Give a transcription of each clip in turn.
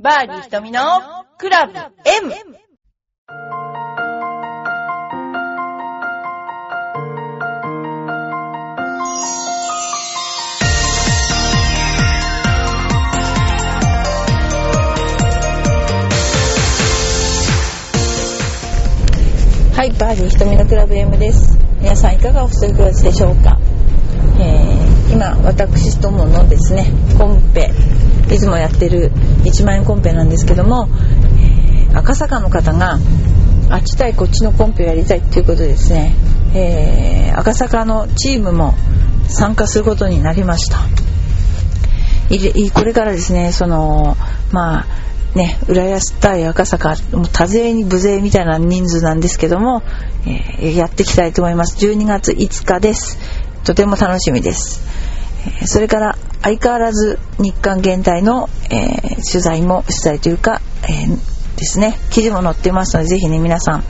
バーディー瞳のクラブ M! はい、バーディー瞳のクラブ M です。皆さんいかがお過ごしでしょうか、えー、私どものですね、コンペ、いつもやってる1万円コンペなんですけども、赤坂の方が、あっち対こっちのコンペをやりたいということでですね、えー赤坂のチームも参加することになりました。これからですね、その、まあ、ね、浦安対赤坂、も多勢に無勢みたいな人数なんですけども、えーやっていきたいと思います。12月5日です。とても楽しみです。それから相変わらず日韓現代の、えー取材も取材というか、えーですね、記事も載ってますので、ぜひね、皆さん、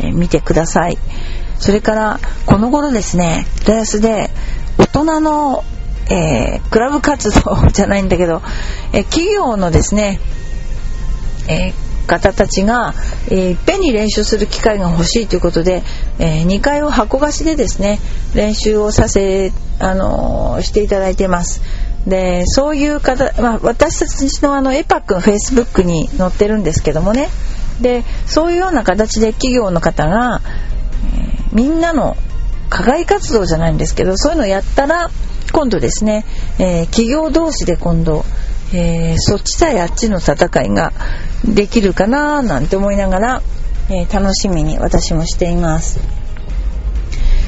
えー見てください。それから、この頃ですね、浦安で大人のえクラブ活動じゃないんだけど、え企業のですね、え方たちが、えーいっぺんに練習する機会が欲しいということで、え2階を箱貸しでですね練習をさせ、あのしていただいてますでそういう方、まあ、私たちのあのエパックのフェイスブックに載ってるんですけどもねでそういうような形で企業の方が、えーみんなの課外活動じゃないんですけどそういうのをやったら今度ですね、えー企業同士で今度、えーそっち対あっちの戦いができるかななんて思いながら、え楽しみに私もしています。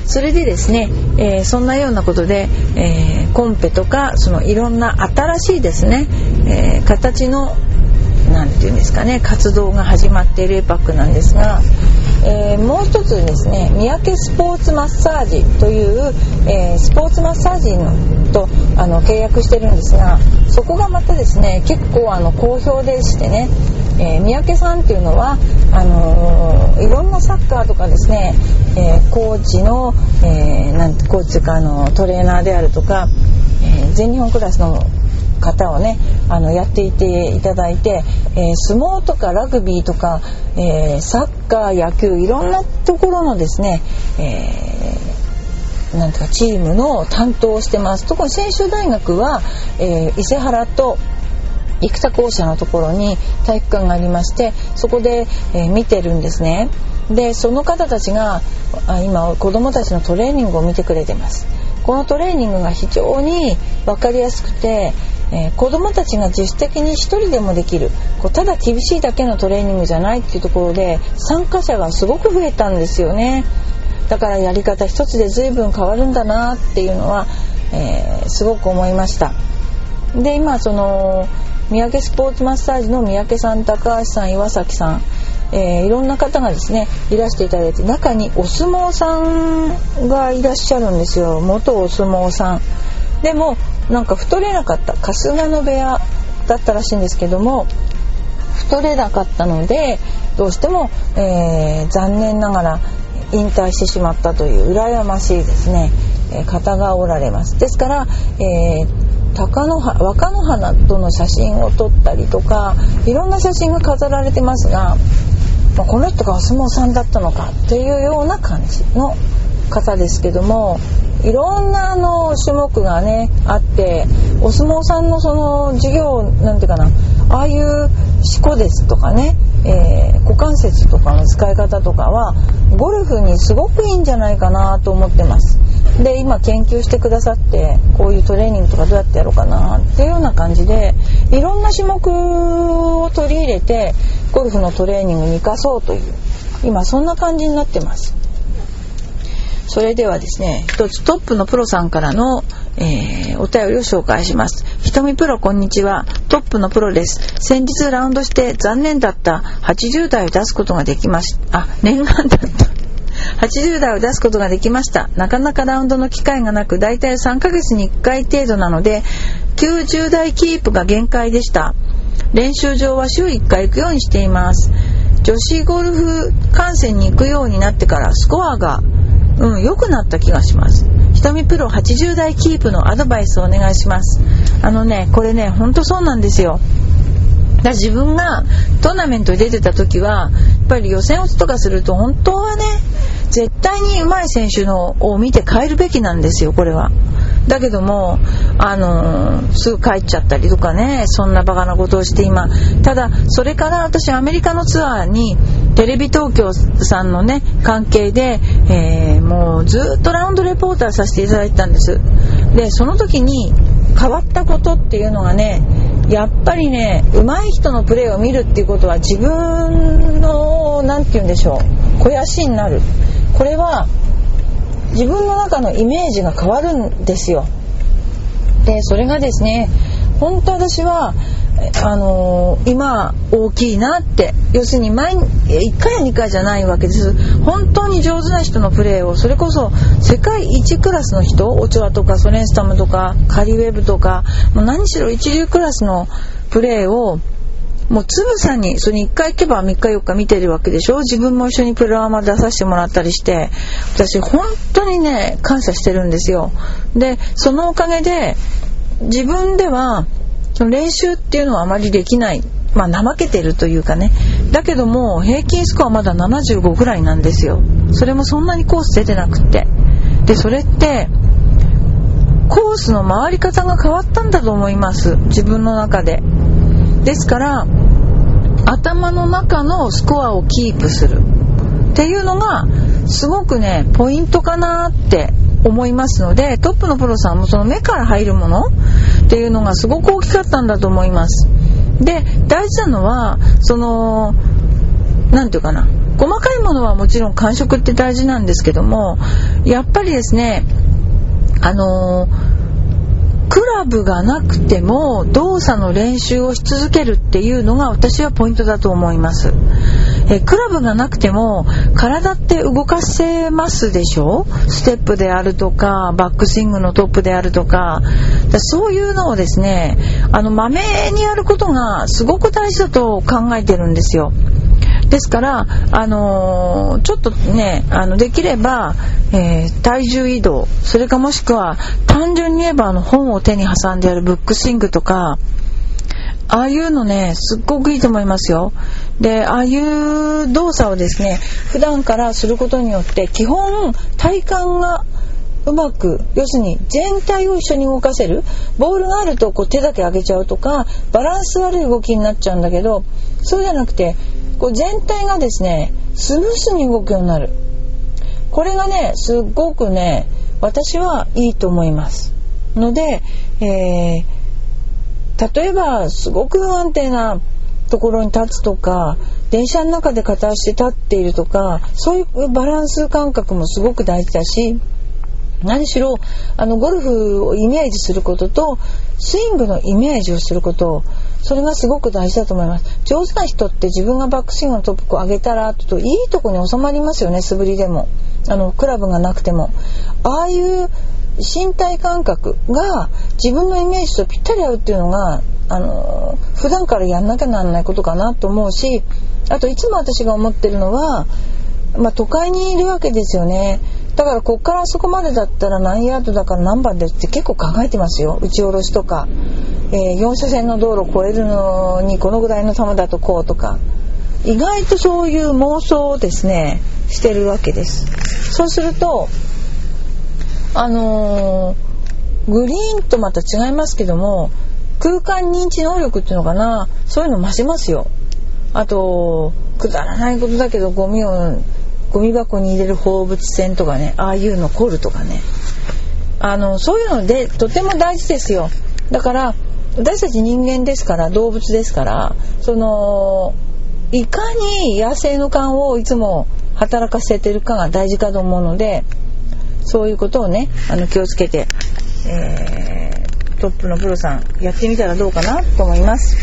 それでですね、えーそんなようなことで、えーコンペとかそのいろんな新しいですね、えー形のなんていうんですかね活動が始まっているエパックなんですが、えーもう一つですね三宅スポーツマッサージという、えースポーツマッサージのとあの契約してるんですがそこがまたですね結構あの好評でしてね、えー三宅さんっていうのはあのーいろんなサッカーとかですね、えーコーチの、えーなんてコーチかあのトレーナーであるとか、えー全日本クラスの方をねあのやっていていただいて、えー相撲とかラグビーとか、えーサッカー野球いろんなところのですね、えーなんかチームの担当をしてます。特に専修大学は、えー伊勢原と生田校舎のところに体育館がありましてそこで、えー見てるんですね。でその方たちがあ今子どもたちのトレーニングを見てくれてます。このトレーニングが非常に分かりやすくて、えー子どもたちが自主的に一人でもできるこうただ厳しいだけのトレーニングじゃないっていうところで参加者がすごく増えたんですよね。だからやり方一つで随分変わるんだなっていうのは、えーすごく思いました。で今その三宅スポーツマッサージの三宅さん高橋さん岩崎さん、えーいろんな方がですねいらしていただいて中にお相撲さんがいらっしゃるんですよ。元お相撲さん。でもなんか太れなかった春日野部屋だったらしいんですけども太れなかったのでどうしても、えー残念ながら引退してしまったという羨ましいですね、えー方がおられます。ですから、えー貴乃花若乃花との写真を撮ったりとかいろんな写真が飾られてますが、まあこの人がお相撲さんだったのかというような感じの方ですけどもいろんなあの種目がねあってお相撲さんのその授業なんていうかなああいう四股ですとかね、えー股関節とかの使い方とかはゴルフにすごくいいんじゃないかなと思ってます。で今研究してくださってこういうトレーニングとかどうやってやろうかなっていうような感じでいろんな種目を取り入れてゴルフのトレーニングに生かそうという今そんな感じになってます。それではですね、一つトップのプロさんからの、えーお便りを紹介します。ひとみプロこんにちは。トップのプロです。先日ラウンドして残念だった80代を出すことができました。あ、念願だった。80代を出すことができました。なかなかラウンドの機会がなく、だいたい3ヶ月に1回程度なので、90代キープが限界でした。練習場は週1回行くようにしています。女子ゴルフ観戦に行くようになってからスコアがうん、良くなった気がします。ひとみプロ80代キープのアドバイスをお願いします。あのね、これね、ほんとそうなんですよ。だ自分がトーナメントに出てた時はやっぱり予選落ちとかすると本当はね絶対に上手い選手のを見て変えるべきなんですよこれは。だけども、あのー、すぐ帰っちゃったりとかねそんなバカなことをして今ただそれから私アメリカのツアーにテレビ東京さんのね関係で、えー、もうずっとラウンドレポーターさせていただいたんです。でその時に変わったことっていうのがねやっぱりね上手い人のプレーを見るっていうことは自分の何て言うんでしょう肥やしになる。これは自分の中のイメージが変わるんですよ。でそれがですね本当私はあのー、今大きいなって要するに毎1回や2回じゃないわけです本当に上手な人のプレーをそれこそ世界一クラスの人オチョアとかソレンスタムとかカリウェブとかもう何しろ一流クラスのプレーをもうつぶさにそれに1回行けば3日4日見てるわけでしょ自分も一緒にプロアマ出させてもらったりして私本当にね感謝してるんですよでそのおかげで自分ではその練習っていうのはあまりできない。まあ怠けてるというかね。だけども平均スコアまだ75ぐらいなんですよ。それもそんなにコース出てなくて。でそれってコースの回り方が変わったんだと思います。自分の中で。ですから頭の中のスコアをキープする。っていうのがすごくねポイントかなって思いますのでトップのプロさんもその目から入るものっていうのがすごく大きかったんだと思います。で大事なのはその何て言うかな。細かいものはもちろん感触って大事なんですけどもやっぱりですねあのークラブがなくても動作の練習をし続けるっていうのが私はポイントだと思います。えクラブがなくても体って動かせますでしょ？ステップであるとかバックスイングのトップであるとか。そういうのをですねあのまめにやることがすごく大事だと考えてるんですよ。ですから、あのー、ちょっとねあのできれば、えー、体重移動それかもしくは単純に言えばあの本を手に挟んでやるブックスイングとかああいうのねすっごくいいと思いますよ。でああいう動作をですね普段からすることによって基本体幹がうまく要するに全体を一緒に動かせるボールがあるとこう手だけ上げちゃうとかバランス悪い動きになっちゃうんだけどそうじゃなくてこう全体がですねスムースに動くようになる。これがねすっごくね私はいいと思います。ので、えー、例えばすごく不安定なところに立つとか電車の中で片足で立っているとかそういうバランス感覚もすごく大事だし何しろあのゴルフをイメージすることとスイングのイメージをすることそれがすごく大事だと思います。上手な人って自分がバックスイングのトップを上げたらといいとこに収まりますよね素振りでも。あのクラブがなくても。ああいう身体感覚が自分のイメージとぴったり合うっていうのがあの普段からやんなきゃなんないことかなと思うしあといつも私が思ってるのは、まあ、都会にいるわけですよね。だからこっからあそこまでだったら何ヤードだから何番でって結構考えてますよ。打ち下ろしとか、えー、4車線の道路を越えるのにこのぐらいの球だとこうとか。意外とそういう妄想をですねしてるわけです。そうするとあのー、グリーンとまた違いますけども空間認知能力っていうのかな。そういうの増しますよ。あとくだらないことだけどゴミをゴミ箱に入れる放物線とかねああいうの凝るとかねあのそういうのでとても大事ですよだから私たち人間ですから動物ですからそのいかに野生の勘をいつも働かせてるかが大事かと思うのでそういうことをねあの気をつけて、えー、トップのプロさんやってみたらどうかなと思います。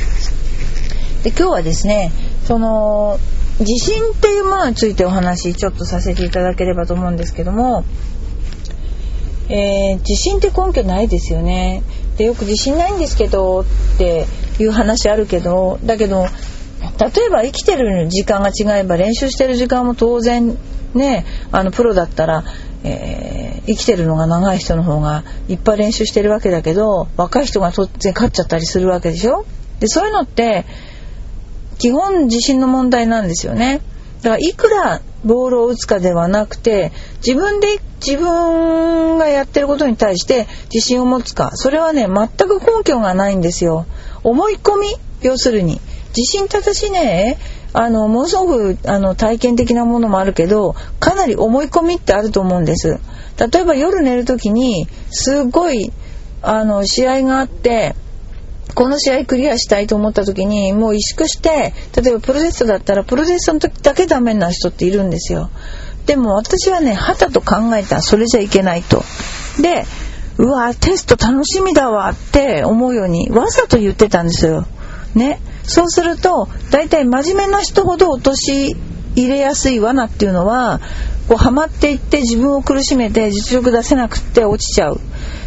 で今日はですねその自信っていうものについてお話ちょっとさせていただければと思うんですけども、えー、自信って根拠ないですよね。でよく自信ないんですけどっていう話あるけどだけど例えば生きてる時間が違えば練習してる時間も当然ねあのプロだったら、えー、生きてるのが長い人の方がいっぱい練習してるわけだけど若い人が突然勝っちゃったりするわけでしょ？でそういうのって基本自信の問題なんですよね。だからいくらボールを打つかではなくて自分で自分がやってることに対して自信を持つか。それはね全く根拠がないんですよ。思い込み要するに。自信って私ねあのものすごくあの体験的なものもあるけどかなり思い込みってあると思うんです。例えば夜寝る時にすごいあの試合があってこの試合クリアしたいと思った時にもう萎縮して例えばプロテストだったらプロテストの時だけダメな人っているんですよ。でも私はね旗と考えた。それじゃいけないと。でうわテスト楽しみだわって思うようにわざと言ってたんですよ。ね。そうすると大体真面目な人ほど落とし入れやすい罠っていうのはこうハマっていって自分を苦しめて実力出せなくって落ちちゃう。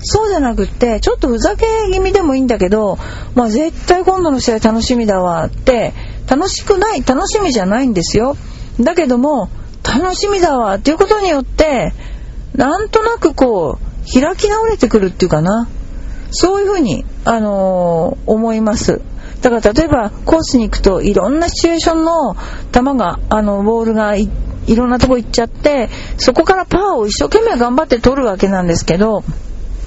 そうじゃなくってちょっとふざけ気味でもいいんだけど、まあ、絶対今度の試合楽しみだわって楽しくない楽しみじゃないんですよ。だけども楽しみだわっていうことによってなんとなくこう開き直れてくるっていうかな。そういうふうに、あのー、思います。だから例えばコースに行くといろんなシチュエーションの球があのボールがいろんなとこ行っちゃってそこからパーを一生懸命頑張って取るわけなんですけど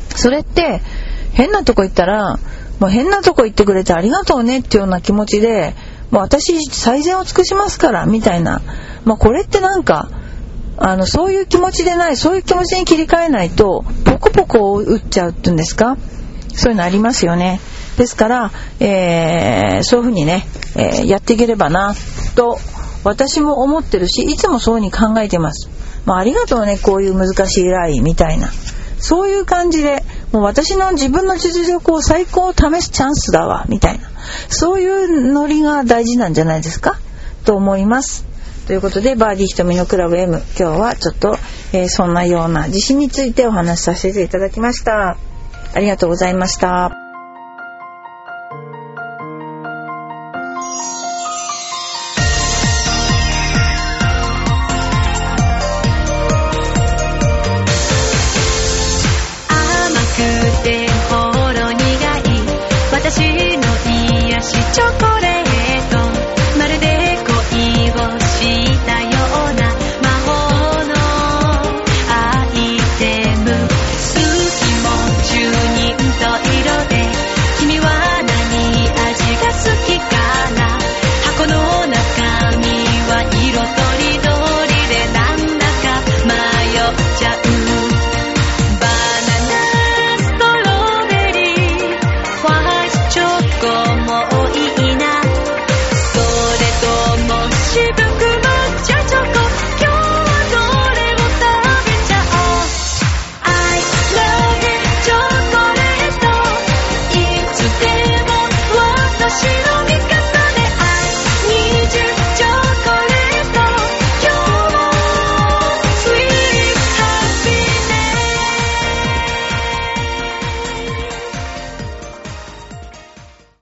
それって変なとこ行ったらもう変なとこ行ってくれてありがとうねっていうような気持ちでもう私最善を尽くしますからみたいな、まあ、これってなんかあのそういう気持ちでないそういう気持ちに切り替えないとポコポコ打っちゃうっていうんですか？そういうのありますよね。ですから、えー、そういうふうにね、えー、やっていければなと私も思ってるしいつもそうに考えてます。まあ、ありがとうねこういう難しいラインみたいなそういう感じでもう私の自分の実力を最高を試すチャンスだわみたいなそういうノリが大事なんじゃないですか？と思います。ということで、バーディー瞳のクラブ M、今日はちょっと、えー、そんなような自信についてお話しさせていただきました。ありがとうございました。私の癒しチョコレート